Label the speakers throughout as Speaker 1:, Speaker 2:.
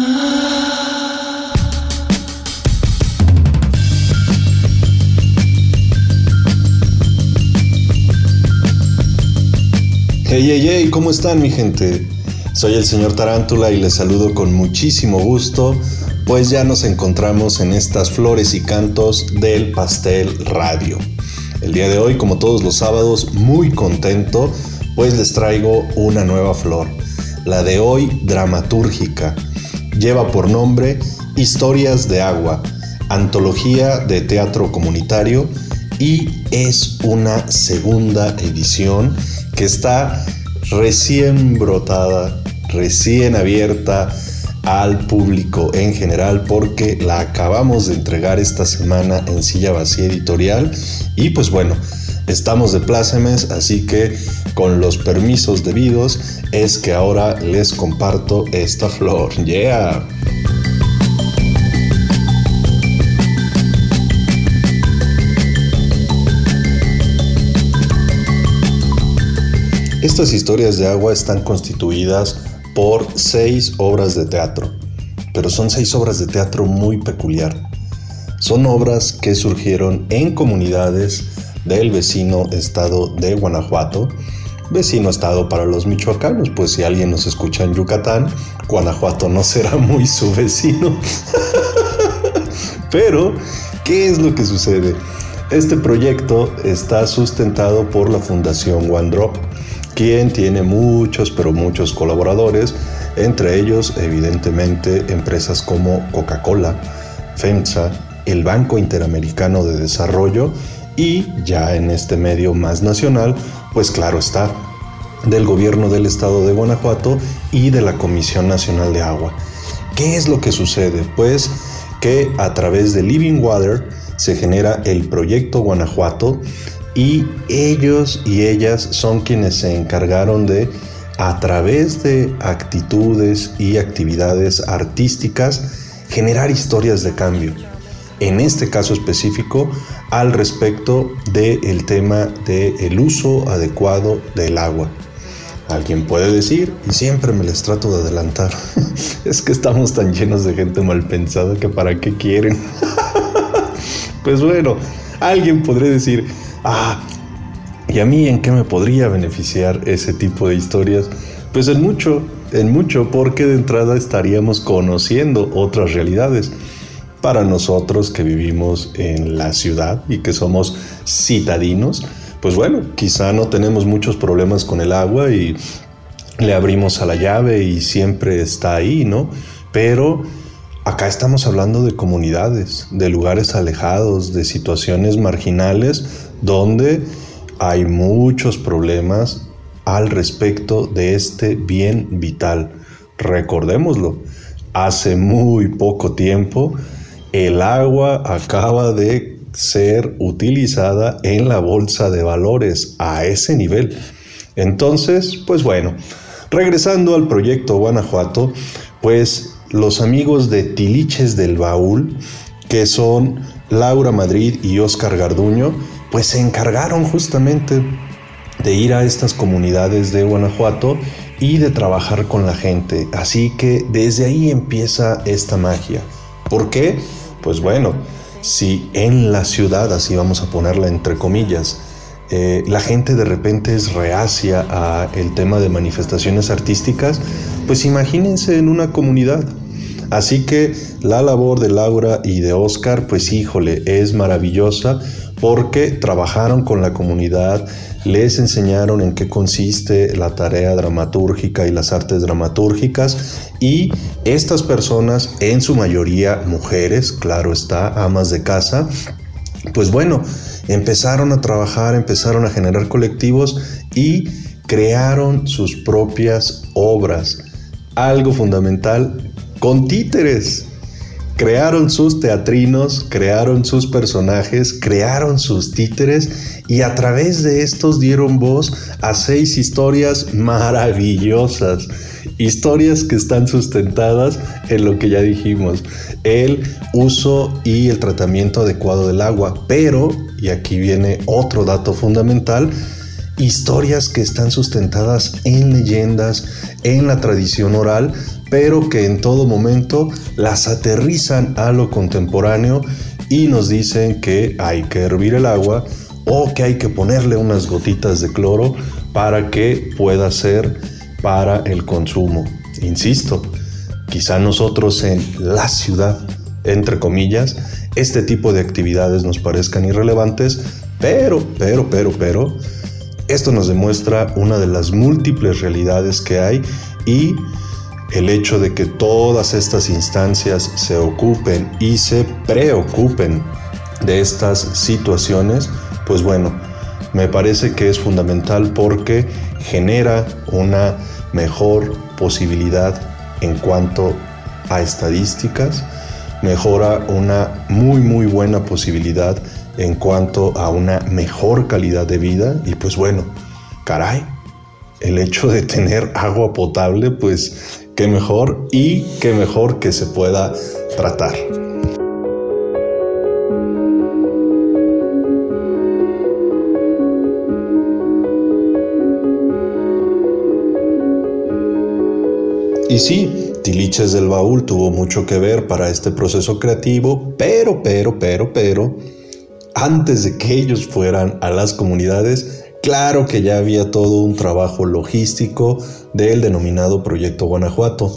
Speaker 1: Hey, hey, hey, ¿cómo están mi gente? Soy el señor Tarántula y les saludo con muchísimo gusto, pues ya nos encontramos en estas flores y cantos del Pastel Radio. El día de hoy, como todos los sábados, muy contento, pues les traigo una nueva flor. La de hoy, dramatúrgica. Lleva por nombre Historias de Agua, antología de teatro comunitario y es una segunda edición que está recién brotada, recién abierta al público en general porque la acabamos de entregar esta semana en Silla Vacía Editorial y pues bueno, estamos de plácemes, así que con los permisos debidos es que ahora les comparto esta flor. Yeah. Estas historias de agua están constituidas por seis obras de teatro, pero son seis obras de teatro muy peculiar. Son obras que surgieron en comunidades del vecino estado de Guanajuato, vecino estado para los michoacanos, pues si alguien nos escucha en Yucatán, Guanajuato no será muy su vecino. Pero, ¿qué es lo que sucede? Este proyecto está sustentado por la Fundación One Drop, quien tiene muchos, pero muchos colaboradores, entre ellos evidentemente empresas como Coca-Cola, FEMSA, el Banco Interamericano de Desarrollo y ya en este medio más nacional, pues claro está, del gobierno del estado de Guanajuato y de la Comisión Nacional de Agua. ¿Qué es lo que sucede? Pues que a través de Living Water se genera el proyecto Guanajuato y ellos y ellas son quienes se encargaron de, a través de actitudes y actividades artísticas, generar historias de cambio. En este caso específico, al respecto del tema del uso adecuado del agua. Alguien puede decir, y siempre me les trato de adelantar, es que estamos tan llenos de gente mal pensada que para qué quieren. pues bueno, alguien podría decir, ah, ¿y a mí en qué me podría beneficiar ese tipo de historias? Pues en mucho, en mucho, porque de entrada estaríamos conociendo otras realidades. Para nosotros que vivimos en la ciudad y que somos citadinos, pues bueno, quizá no tenemos muchos problemas con el agua y le abrimos a la llave y siempre está ahí, ¿no? Pero acá estamos hablando de comunidades, de lugares alejados, de situaciones marginales donde hay muchos problemas al respecto de este bien vital. Recordémoslo, hace muy poco tiempo el agua acaba de ser utilizada en la bolsa de valores a ese nivel. Entonces, pues bueno, regresando al proyecto Guanajuato, pues los amigos de Tiliches del Baúl, que son Laura Madrid y Oscar Garduño, pues se encargaron justamente de ir a estas comunidades de Guanajuato y de trabajar con la gente. Así que desde ahí empieza esta magia. ¿Por qué? Pues bueno, si en la ciudad, así vamos a ponerla entre comillas, eh, la gente de repente es reacia a el tema de manifestaciones artísticas, pues imagínense en una comunidad. Así que la labor de Laura y de Oscar, pues híjole, es maravillosa porque trabajaron con la comunidad, les enseñaron en qué consiste la tarea dramatúrgica y las artes dramatúrgicas y estas personas, en su mayoría mujeres, claro está, amas de casa, pues bueno, empezaron a trabajar, empezaron a generar colectivos y crearon sus propias obras. Algo fundamental con títeres crearon sus teatrinos, crearon sus personajes, crearon sus títeres y a través de estos dieron voz a seis historias maravillosas. Historias que están sustentadas en lo que ya dijimos, el uso y el tratamiento adecuado del agua. Pero, y aquí viene otro dato fundamental, historias que están sustentadas en leyendas, en la tradición oral, pero que en todo momento las aterrizan a lo contemporáneo y nos dicen que hay que hervir el agua o que hay que ponerle unas gotitas de cloro para que pueda ser para el consumo. Insisto, quizá nosotros en la ciudad, entre comillas, este tipo de actividades nos parezcan irrelevantes, pero, pero, pero, pero, esto nos demuestra una de las múltiples realidades que hay y el hecho de que todas estas instancias se ocupen y se preocupen de estas situaciones, pues bueno, me parece que es fundamental porque genera una mejor posibilidad en cuanto a estadísticas, mejora una muy muy buena posibilidad en cuanto a una mejor calidad de vida y pues bueno, caray, el hecho de tener agua potable, pues qué mejor y qué mejor que se pueda tratar. Y sí, Tiliches del Baúl tuvo mucho que ver para este proceso creativo, pero, pero, pero, pero, antes de que ellos fueran a las comunidades, claro que ya había todo un trabajo logístico del denominado Proyecto Guanajuato.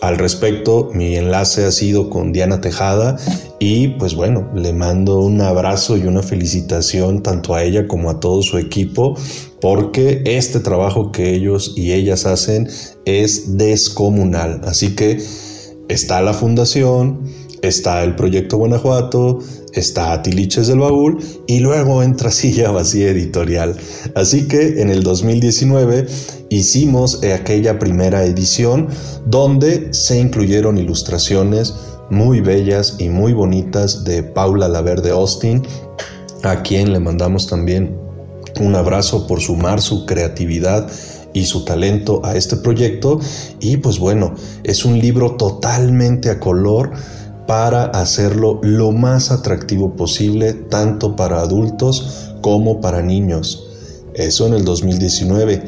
Speaker 1: Al respecto, mi enlace ha sido con Diana Tejada y pues bueno, le mando un abrazo y una felicitación tanto a ella como a todo su equipo porque este trabajo que ellos y ellas hacen es descomunal. Así que está la fundación, está el proyecto Guanajuato, está Tiliches del Baúl y luego entra Silla Vacía Editorial. Así que en el 2019 hicimos aquella primera edición donde se incluyeron ilustraciones muy bellas y muy bonitas de Paula Laverde Austin, a quien le mandamos también un abrazo por sumar su creatividad y su talento a este proyecto. Y pues bueno, es un libro totalmente a color para hacerlo lo más atractivo posible, tanto para adultos como para niños. Eso en el 2019.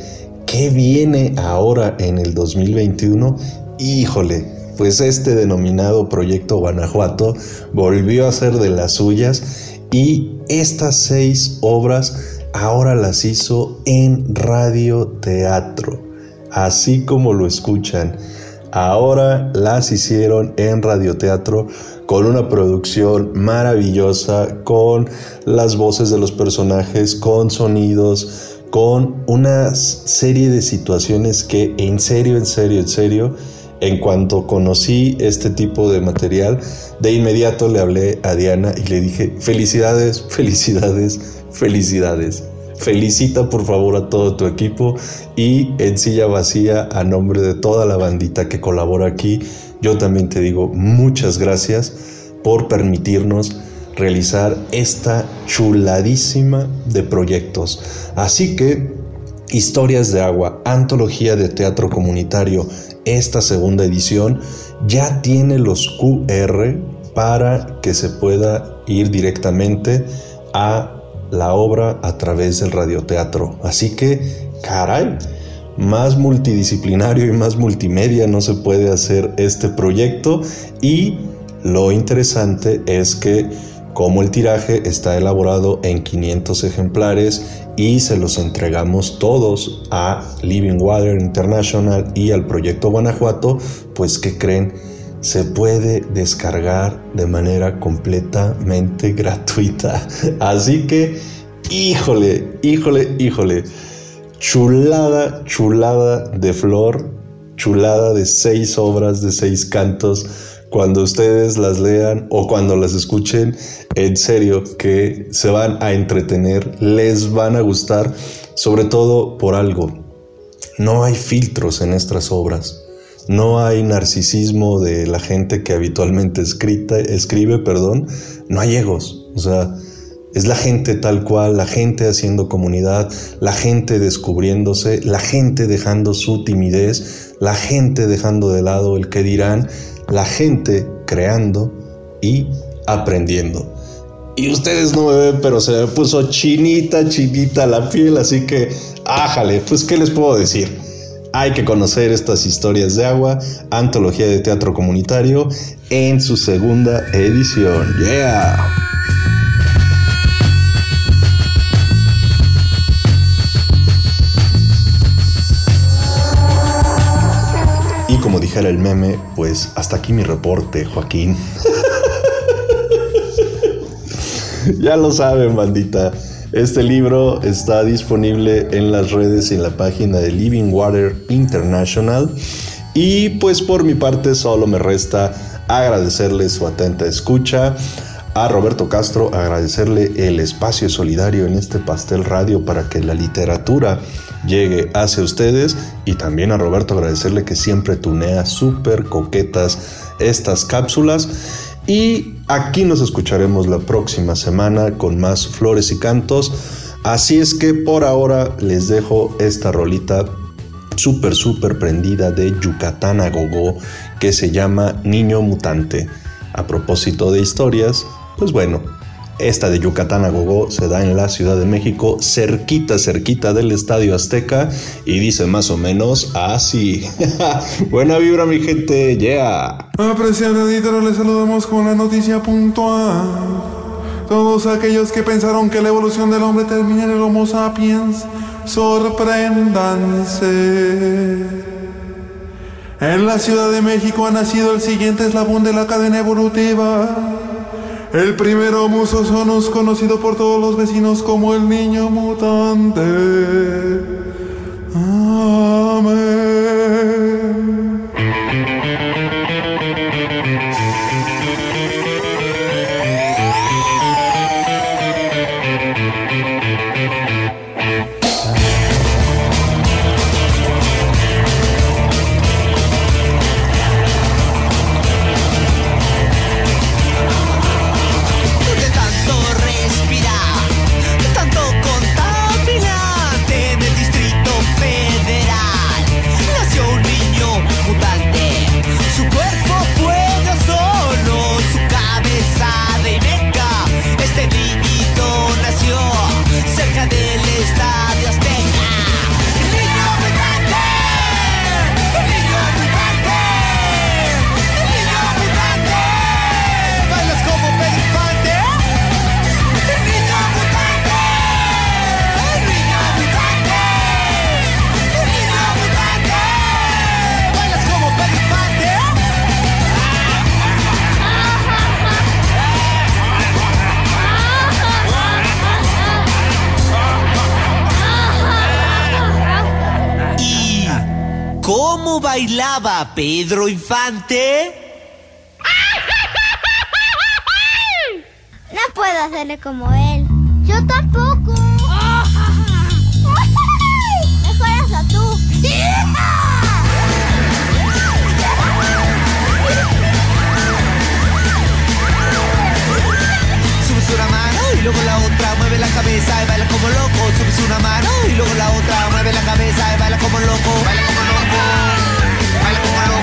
Speaker 1: ¿Qué viene ahora en el 2021? Híjole, pues este denominado Proyecto Guanajuato volvió a ser de las suyas y estas seis obras ahora las hizo en radioteatro, así como lo escuchan. Ahora las hicieron en radioteatro con una producción maravillosa, con las voces de los personajes, con sonidos, con una serie de situaciones que en serio, en serio, en serio, en cuanto conocí este tipo de material, de inmediato le hablé a Diana y le dije, felicidades, felicidades, felicidades. Felicita por favor a todo tu equipo y en silla vacía a nombre de toda la bandita que colabora aquí, yo también te digo muchas gracias por permitirnos realizar esta chuladísima de proyectos. Así que Historias de Agua, antología de teatro comunitario, esta segunda edición ya tiene los QR para que se pueda ir directamente a la obra a través del radioteatro. Así que, caray, más multidisciplinario y más multimedia no se puede hacer este proyecto y lo interesante es que como el tiraje está elaborado en 500 ejemplares y se los entregamos todos a Living Water International y al proyecto Guanajuato, pues ¿qué creen? se puede descargar de manera completamente gratuita. Así que, híjole, híjole, híjole, chulada, chulada de flor, chulada de seis obras, de seis cantos. Cuando ustedes las lean o cuando las escuchen, en serio que se van a entretener, les van a gustar, sobre todo por algo. No hay filtros en estas obras. No hay narcisismo de la gente que habitualmente escribe, perdón, no hay egos, o sea, es la gente tal cual, la gente haciendo comunidad, la gente descubriéndose, la gente dejando su timidez, la gente dejando de lado el que dirán, la gente creando y aprendiendo. Y ustedes no me ven, pero se me puso chinita, chinita la piel, así que, ájale, pues, ¿qué les puedo decir? Hay que conocer estas historias de agua, antología de teatro comunitario, en su segunda edición. ¡Yeah! El meme, pues hasta aquí mi reporte, Joaquín. ya lo saben, bandita. Este libro está disponible en las redes y en la página de Living Water International. Y pues por mi parte solo me resta agradecerle su atenta escucha. A Roberto Castro agradecerle el espacio solidario en este pastel radio para que la literatura llegue hacia ustedes y también a Roberto agradecerle que siempre tunea súper coquetas estas cápsulas y aquí nos escucharemos la próxima semana con más flores y cantos. Así es que por ahora les dejo esta rolita súper, súper prendida de Yucatán a Gogo que se llama Niño Mutante. A propósito de historias, pues bueno, esta de Yucatán a se da en la Ciudad de México, cerquita, cerquita del Estadio Azteca, y dice más o menos así. Buena vibra, mi gente, yeah.
Speaker 2: Apreciado editor, les saludamos con la noticia puntual. Todos aquellos que pensaron que la evolución del hombre termina en el Homo sapiens, sorpréndanse. En la Ciudad de México ha nacido el siguiente eslabón de la cadena evolutiva. El primero musosonus conocido por todos los vecinos como el niño mutante. Amén.
Speaker 3: Bailaba Pedro Infante?
Speaker 4: No puedo hacerle como él. Yo tampoco. Mejor hazlo tú.
Speaker 3: Subes una mano y luego la otra, mueve la cabeza y baila como loco. Subes una mano y luego la otra, mueve la cabeza y baila como loco. Baila como loco. Baila como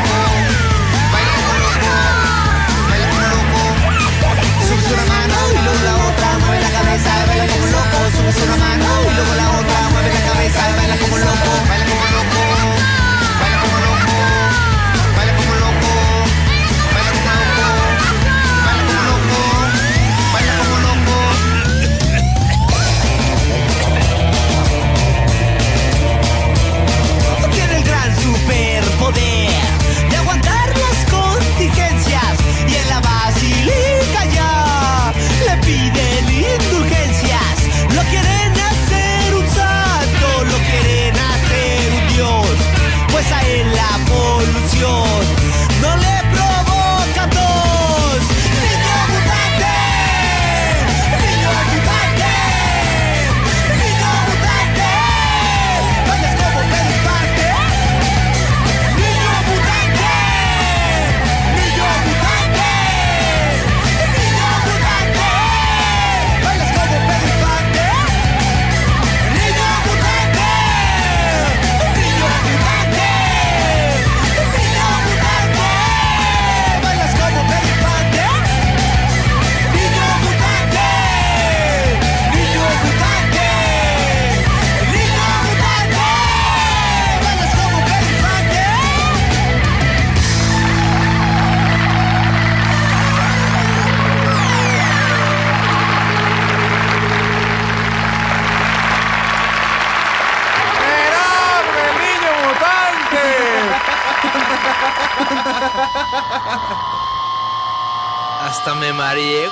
Speaker 5: Hasta me mareé.